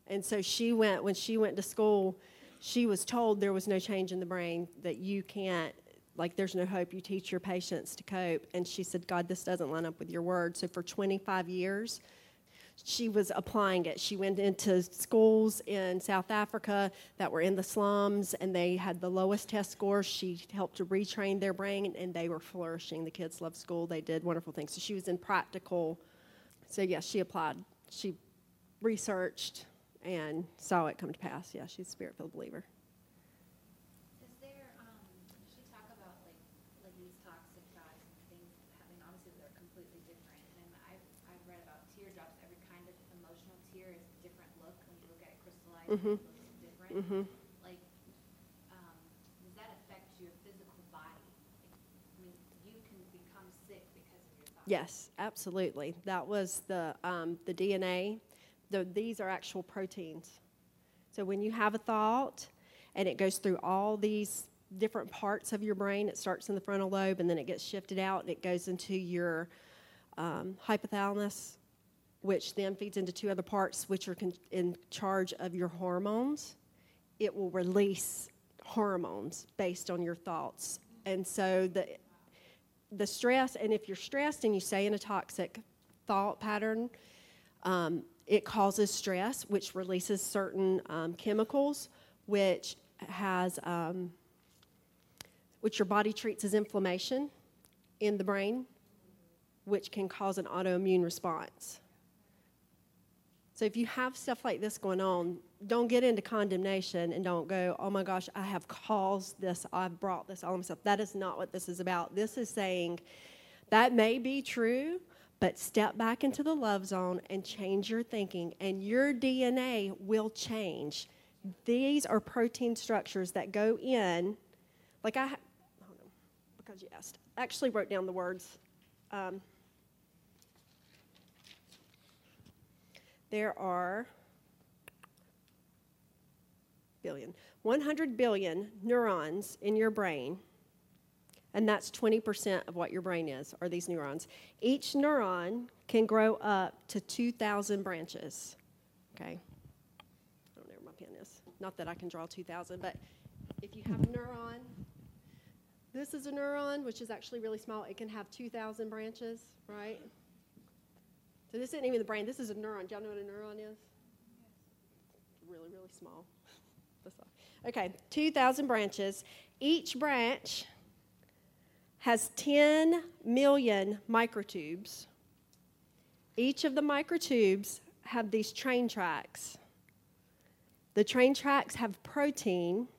And so she went, when she went to school, she was told there was no change in the brain, that you can't, like, there's no hope. You teach your patients to cope. And she said, God, this doesn't line up with your word. So for 25 years, she was applying it. She went into schools in South Africa that were in the slums, and they had the lowest test scores. She helped to retrain their brain, and they were flourishing. The kids loved school. They did wonderful things. So she was in practical. So yes, she applied. She researched and saw it come to pass. Yeah, she's a spirit filled believer. Is there, um, she talk about like, like these toxic thoughts and things having, obviously they're completely different. And I've, I've read about teardrops, every kind of emotional tear is a different look. When you look at it crystallized, Mhm. it looks different. Mhm. Like, um, does that affect your physical body? I mean, you can become sick because of your thoughts. Yes, absolutely. That was the, um, the DNA. The, these are actual proteins. So when you have a thought and it goes through all these different parts of your brain, it starts in the frontal lobe and then it gets shifted out and it goes into your um, hypothalamus, which then feeds into two other parts, which are con- in charge of your hormones. It will release hormones based on your thoughts. And so the, the stress, and if you're stressed and you stay in a toxic thought pattern, um, it causes stress, which releases certain um, chemicals, which has, um, which your body treats as inflammation in the brain, which can cause an autoimmune response. So if you have stuff like this going on, don't get into condemnation and don't go, oh my gosh, I have caused this, I've brought this on myself. That is not what this is about. This is saying that may be true, but step back into the love zone and change your thinking, and your DNA will change. These are protein structures that go in, like I, because you asked. I actually wrote down the words. Um, there are billion 100 billion neurons in your brain and that's 20% of what your brain is are these neurons. Each neuron can grow up to 2000 branches okay? I don't know where my pen is. Not that i can draw 2000 but if you have a neuron this is a neuron which is actually really small. It can have 2000 branches right so this isn't even the brain. This is a neuron. Do y'all know what a neuron is? Really, really small. Okay, 2,000 branches. Each branch has 10 million microtubes. Each of the microtubes have these train tracks. The train tracks have protein,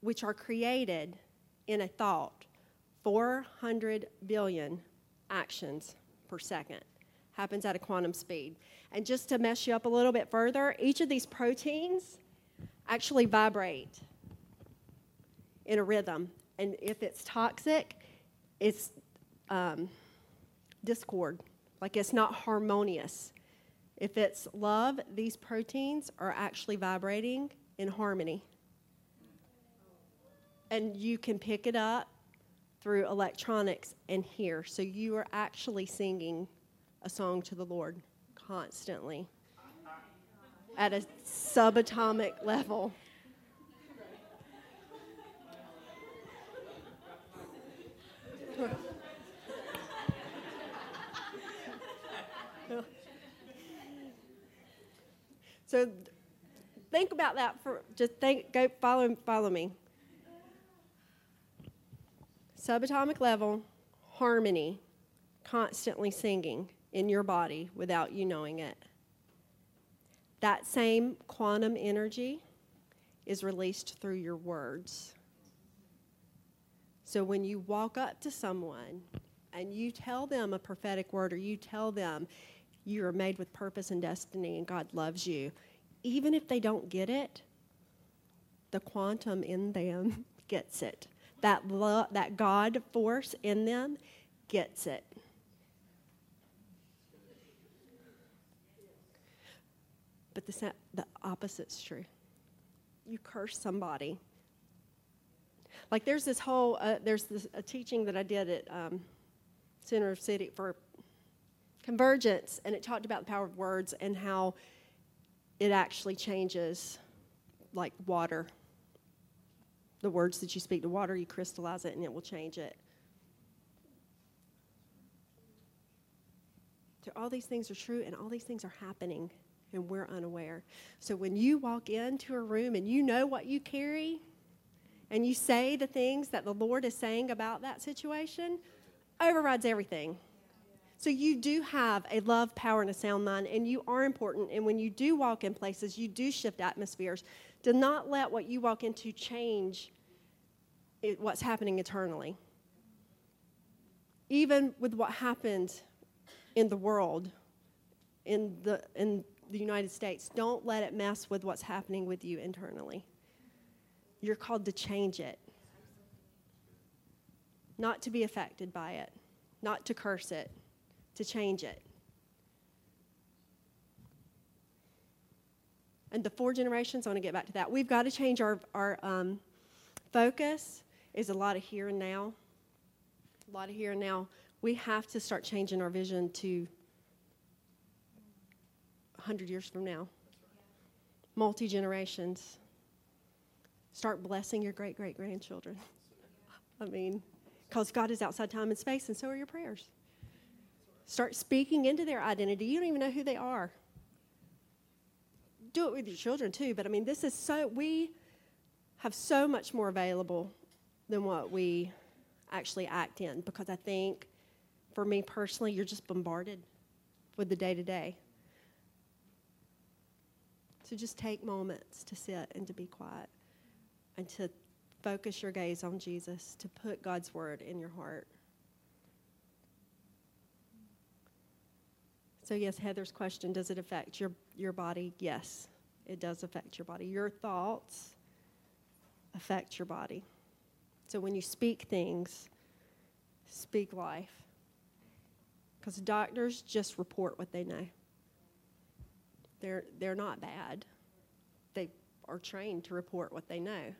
which are created in a thought. 400 billion actions per second. Happens at a quantum speed. And just to mess you up a little bit further, each of these proteins actually vibrate in a rhythm. And if it's toxic, it's um, discord, like it's not harmonious. If it's love, these proteins are actually vibrating in harmony. And you can pick it up through electronics and here. So you are actually singing a song to the Lord constantly at a subatomic level. so think about that for just think go follow follow me subatomic level, harmony, constantly singing in your body without you knowing it. That same quantum energy is released through your words. So when you walk up to someone and you tell them a prophetic word or you tell them you are made with purpose and destiny and God loves you, even if they don't get it, the quantum in them gets it that love, that God force in them gets it. But the, the opposite's true. You curse somebody. Like there's this whole, uh, there's this, a teaching that I did at um, Center of City for Convergence, and it talked about the power of words and how it actually changes like water the words that you speak to water, you crystallize it and it will change it. So all these things are true and all these things are happening and we're unaware. So when you walk into a room and you know what you carry and you say the things that the Lord is saying about that situation, overrides everything. So you do have a love, power, and a sound mind, and you are important. And when you do walk in places, you do shift atmospheres. Do not let what you walk into change it, what's happening eternally. Even with what happened in the world, in the, in the United States, don't let it mess with what's happening with you internally. You're called to change it, not to be affected by it, not to curse it, to change it. And the four generations, I want to get back to that. We've got to change our, our um, focus is a lot of here and now. A lot of here and now. We have to start changing our vision to 100 years from now. Multi generations. Start blessing your great great grandchildren. I mean, because God is outside time and space, and so are your prayers. Start speaking into their identity. You don't even know who they are. Do it with your children too, but I mean, this is so, we have so much more available than what we actually act in because I think for me personally, you're just bombarded with the day to day. So just take moments to sit and to be quiet and to focus your gaze on Jesus, to put God's word in your heart. So, yes, Heather's question does it affect your, your body? Yes, it does affect your body. Your thoughts affect your body. So, when you speak things, speak life. Because doctors just report what they know. They're, they're not bad, they are trained to report what they know.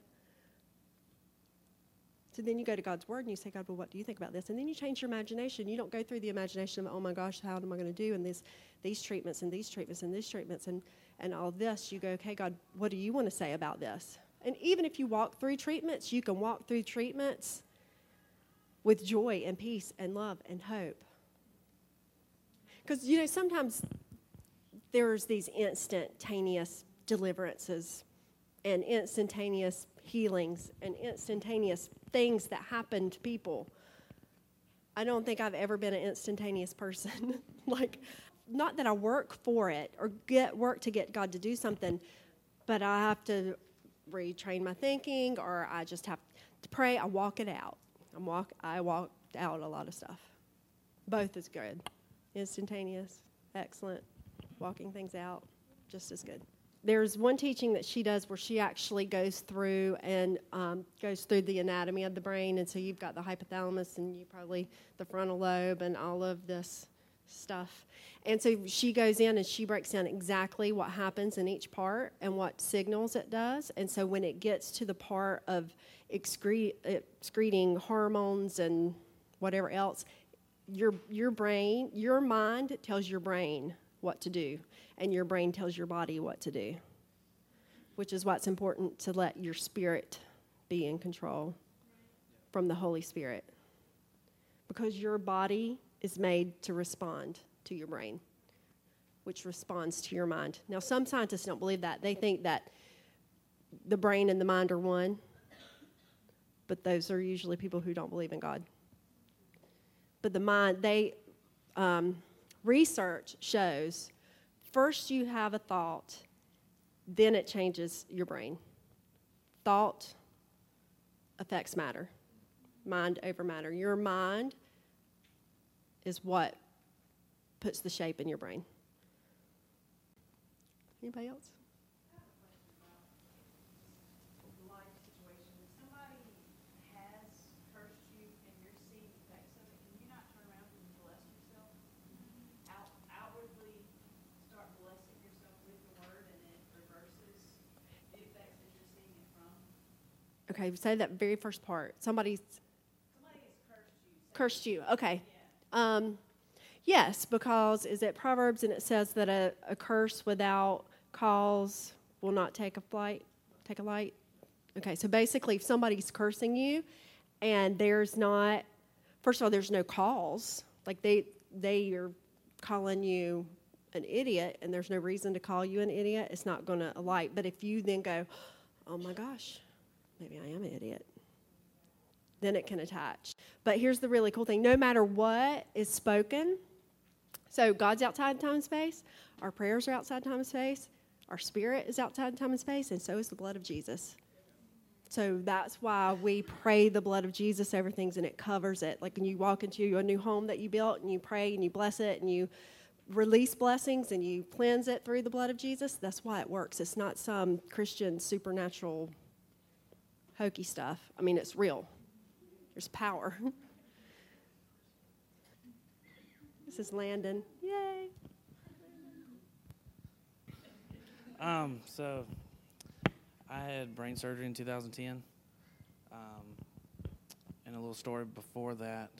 So then you go to God's word and you say, God, well, what do you think about this? And then you change your imagination. You don't go through the imagination of, oh my gosh, how am I going to do And this, these treatments and these treatments and these treatments and, and all this. You go, okay, God, what do you want to say about this? And even if you walk through treatments, you can walk through treatments with joy and peace and love and hope. Because, you know, sometimes there's these instantaneous deliverances and instantaneous healings and instantaneous things that happen to people. I don't think I've ever been an instantaneous person. like, not that I work for it or get work to get God to do something, but I have to retrain my thinking or I just have to pray. I walk it out. I walk. I walked out a lot of stuff. Both is good. Instantaneous, excellent. Walking things out, just as good there's one teaching that she does where she actually goes through and um, goes through the anatomy of the brain. And so you've got the hypothalamus and you probably the frontal lobe and all of this stuff. And so she goes in and she breaks down exactly what happens in each part and what signals it does. And so when it gets to the part of excre- excreting hormones and whatever else, your, your brain, your mind tells your brain what to do and your brain tells your body what to do, which is why it's important to let your spirit be in control from the Holy Spirit. Because your body is made to respond to your brain, which responds to your mind. Now, some scientists don't believe that. They think that the brain and the mind are one, but those are usually people who don't believe in God. But the mind, they, um, research shows First, you have a thought, then it changes your brain. Thought affects matter, mind over matter. Your mind is what puts the shape in your brain. Anybody else? Okay, say that very first part. Somebody's Somebody cursed you. cursed you. Okay. Um, yes, because is it Proverbs and it says that a, a curse without cause will not take a flight, take a light. Okay, so basically, if somebody's cursing you, and there's not, first of all, there's no cause. Like they they are calling you an idiot, and there's no reason to call you an idiot. It's not going to alight. But if you then go, oh my gosh, maybe I am an idiot. Then it can attach. But here's the really cool thing no matter what is spoken, So God's outside time and space. Our prayers are outside time and space. Our spirit is outside time and space, and so is the blood of Jesus. So that's why we pray the blood of Jesus over things and it covers it. Like when you walk into a new home that you built and you pray and you bless it and you release blessings and you cleanse it through the blood of Jesus, that's why it works. It's not some Christian supernatural hokey stuff. I mean, it's real, there's power. this is Landon. Yay. Um, so I had brain surgery in 2010. Um, and a little story before that.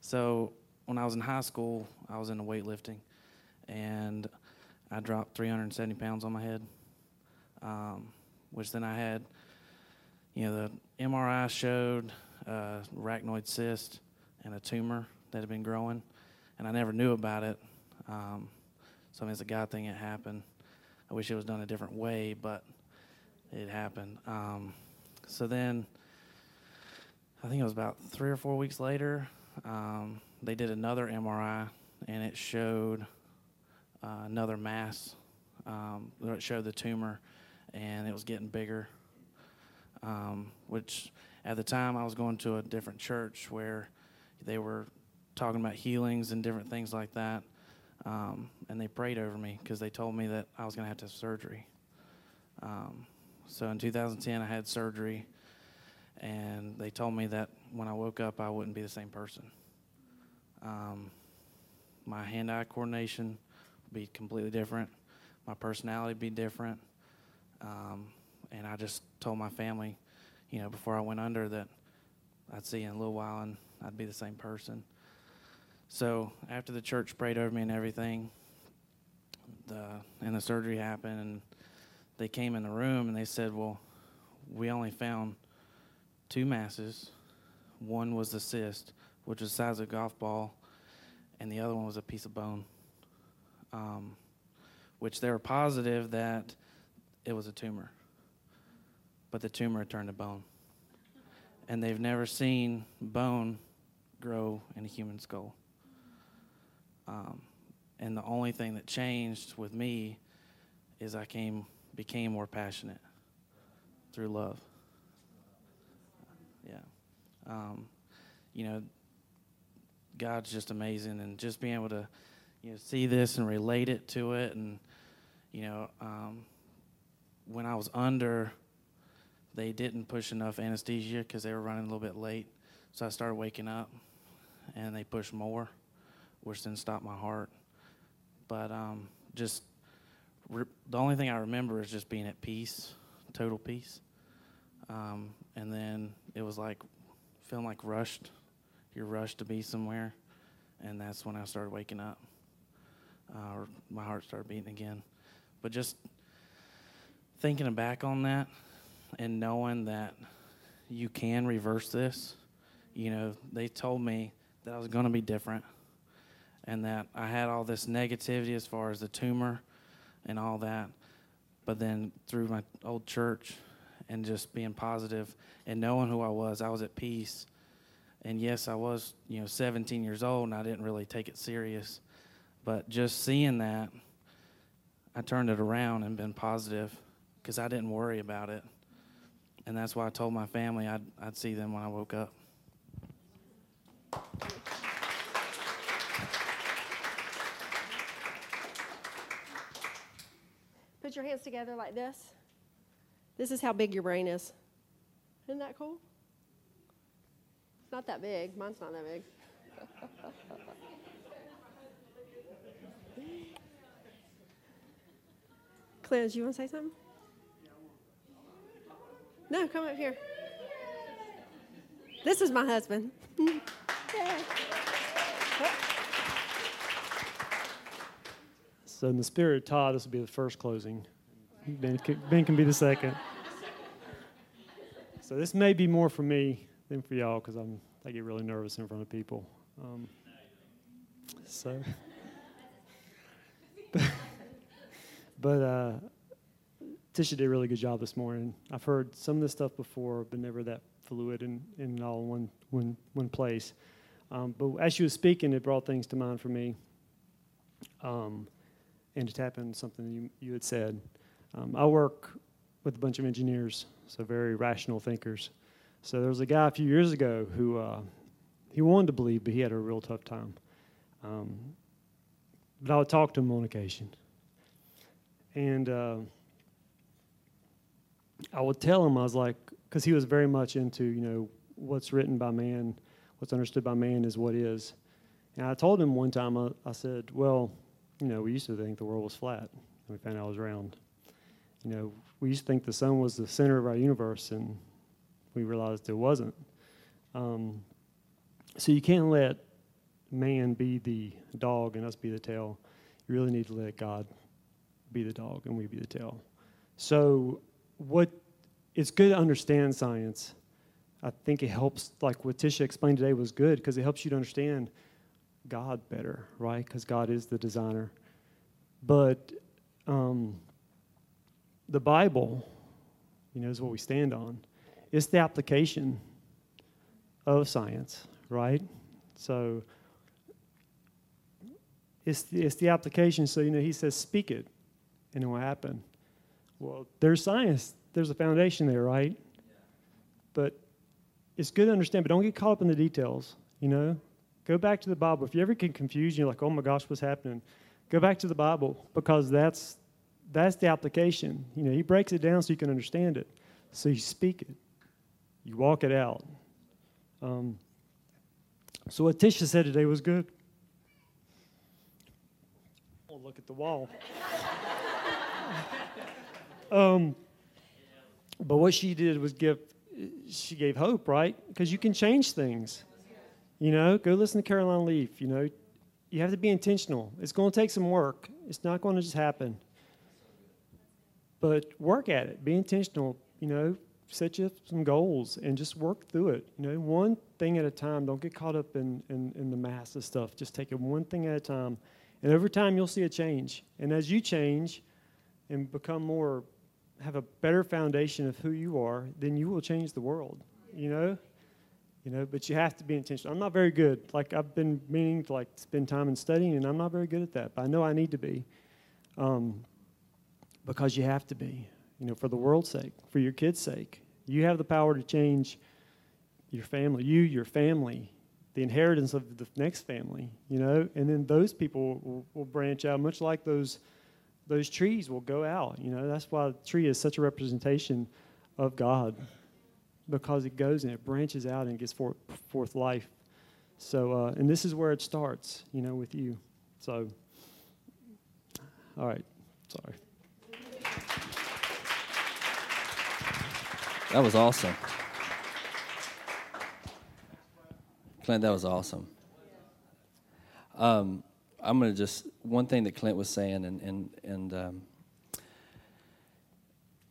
So when I was in high school, I was into weightlifting, and I dropped 370 pounds on my head, um, which then I had, you know, the MRI showed a arachnoid cyst and a tumor that had been growing, and I never knew about it. Um, so I mean, it's a God thing. It happened. I wish it was done a different way, but it happened. Um, so then, I think it was about three or four weeks later, um, they did another MRI, and it showed uh, another mass. Um, it showed the tumor, and it was getting bigger. Um, which, at the time, I was going to a different church where they were talking about healings and different things like that. Um, and they prayed over me because they told me that I was going to have to have surgery. Um, so in 2010, I had surgery, and they told me that when I woke up, I wouldn't be the same person. Um, my hand-eye coordination would be completely different. My personality would be different. Um, and I just told my family, you know, before I went under that I'd see you in a little while and I'd be the same person. So after the church prayed over me and everything, the and the surgery happened, and they came in the room and they said, "Well, we only found two masses. One was the cyst, which was the size of a golf ball, and the other one was a piece of bone. Um, which they were positive that it was a tumor, but the tumor turned to bone, and they've never seen bone grow in a human skull." Um, and the only thing that changed with me is I came became more passionate through love. Yeah. Um, you know, God's just amazing, and just being able to, you know, see this and relate it to it, and you know, um, when I was under, they didn't push enough anesthesia because they were running a little bit late, so I started waking up, and they pushed more which then stopped my heart. But um, just re- the only thing I remember is just being at peace, total peace. Um, and then it was like feeling like rushed. You're rushed to be somewhere, and that's when I started waking up, uh, my heart started beating again. But just thinking back on that and knowing that you can reverse this, you know, they told me that I was going to be different and that I had all this negativity as far as the tumor and all that. But then through my old church and just being positive and knowing who I was, I was at peace. And yes, I was, you know, 17 years old and I didn't really take it serious. But just seeing that, I turned it around and been positive because I didn't worry about it. And that's why I told my family I'd, I'd see them when I woke up. Put your hands together like this. This is how big your brain is. Isn't that cool? It's not that big. Mine's not that big. Clarence, you want to say something? No, come up here. This is my husband. So in the spirit of Todd, this will be the first closing. Ben can, ben can be the second. So this may be more for me than for y'all because I get really nervous in front of people. Um, so, but, but uh, Tisha did a really good job this morning. I've heard some of this stuff before, but never that fluid and, and all in one, one, one place. Um, but as she was speaking, it brought things to mind for me. Um, and to tap into something you, you had said. Um, I work with a bunch of engineers, so very rational thinkers. So there was a guy a few years ago who uh, he wanted to believe, but he had a real tough time. Um, but I would talk to him on occasion. And uh, I would tell him, I was like, because he was very much into, you know, what's written by man, what's understood by man is what is. And I told him one time, I, I said, well, you know, we used to think the world was flat, and we found out it was round. You know, we used to think the sun was the center of our universe, and we realized it wasn't. Um, so you can't let man be the dog and us be the tail. You really need to let God be the dog and we be the tail. So what it's good to understand science. I think it helps, like what Tisha explained today was good because it helps you to understand God better, right? Because God is the designer. But um, the Bible, you know, is what we stand on. It's the application of science, right? So it's the, it's the application. So, you know, he says, speak it, and it will happen. Well, there's science, there's a foundation there, right? But it's good to understand, but don't get caught up in the details, you know? Go back to the Bible. If you ever get confused, you're like, oh my gosh, what's happening? Go back to the Bible because that's that's the application. You know, he breaks it down so you can understand it. So you speak it, you walk it out. Um, so what Tisha said today was good. Oh, look at the wall. um, but what she did was give, she gave hope, right? Because you can change things. You know, go listen to Caroline Leaf. You know, you have to be intentional. It's going to take some work. It's not going to just happen. But work at it. Be intentional. You know, set you some goals and just work through it. You know, one thing at a time. Don't get caught up in, in, in the mass of stuff. Just take it one thing at a time. And over time, you'll see a change. And as you change and become more, have a better foundation of who you are, then you will change the world. You know? you know but you have to be intentional i'm not very good like i've been meaning to like spend time in studying and i'm not very good at that but i know i need to be um, because you have to be you know for the world's sake for your kids sake you have the power to change your family you your family the inheritance of the next family you know and then those people will, will branch out much like those those trees will go out you know that's why the tree is such a representation of god because it goes and it branches out and gets forth, forth life. So, uh, and this is where it starts, you know, with you. So, all right, sorry. That was awesome. Clint, that was awesome. Um, I'm going to just, one thing that Clint was saying, and, and, and um,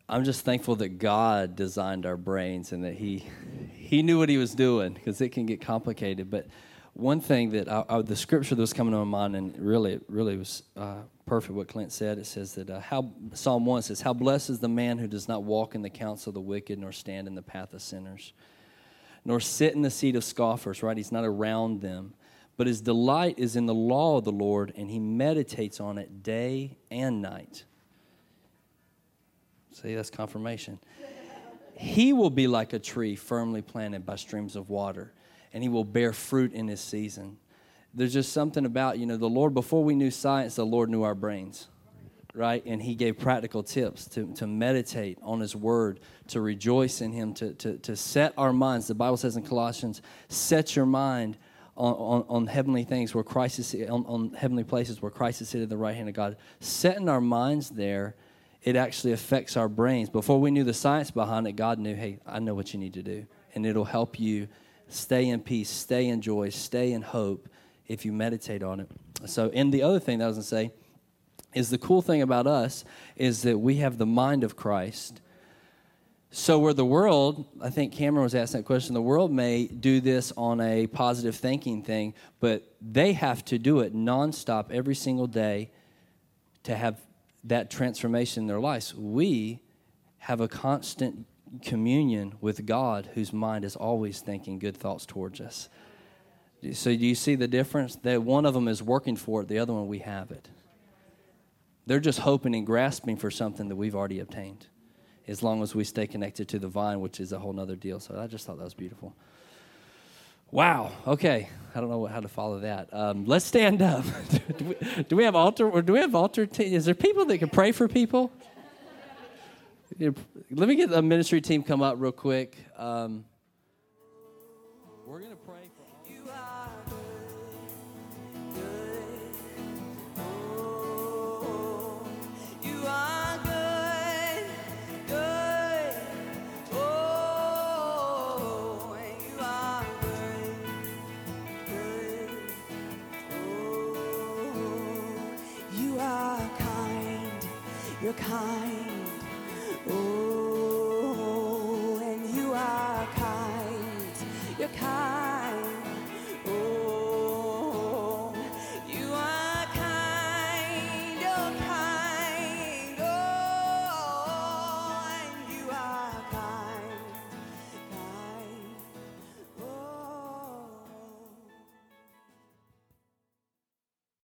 I'm just thankful that God designed our brains and that He He knew what He was doing because it can get complicated. But one thing that I, I, the scripture that was coming to my mind and really really was uh, perfect what Clint said. It says that uh, how Psalm one says, "How blessed is the man who does not walk in the counsel of the wicked, nor stand in the path of sinners, nor sit in the seat of scoffers." Right? He's not around them. But his delight is in the law of the Lord, and he meditates on it day and night. See, that's confirmation. He will be like a tree firmly planted by streams of water, and he will bear fruit in his season. There's just something about, you know, the Lord, before we knew science, the Lord knew our brains, right? And he gave practical tips to, to meditate on his word, to rejoice in him, to, to, to set our minds. The Bible says in Colossians, set your mind on, on, on, heavenly things where Christ is on, on heavenly places where Christ is seated at the right hand of God. Setting our minds there it actually affects our brains. Before we knew the science behind it, God knew, hey, I know what you need to do. And it'll help you stay in peace, stay in joy, stay in hope if you meditate on it. So, and the other thing that I was going to say is the cool thing about us is that we have the mind of Christ. So, where the world, I think Cameron was asking that question, the world may do this on a positive thinking thing, but they have to do it nonstop every single day to have that transformation in their lives, we have a constant communion with God whose mind is always thinking good thoughts towards us. So do you see the difference? That one of them is working for it, the other one we have it. They're just hoping and grasping for something that we've already obtained, as long as we stay connected to the vine, which is a whole other deal. So I just thought that was beautiful. Wow. Okay. I don't know how to follow that. Um, let's stand up. do, we, do, we, have altar? Or do we have altar? Is there people that can pray for people? Let me get the ministry team come up real quick. Um, You're kind.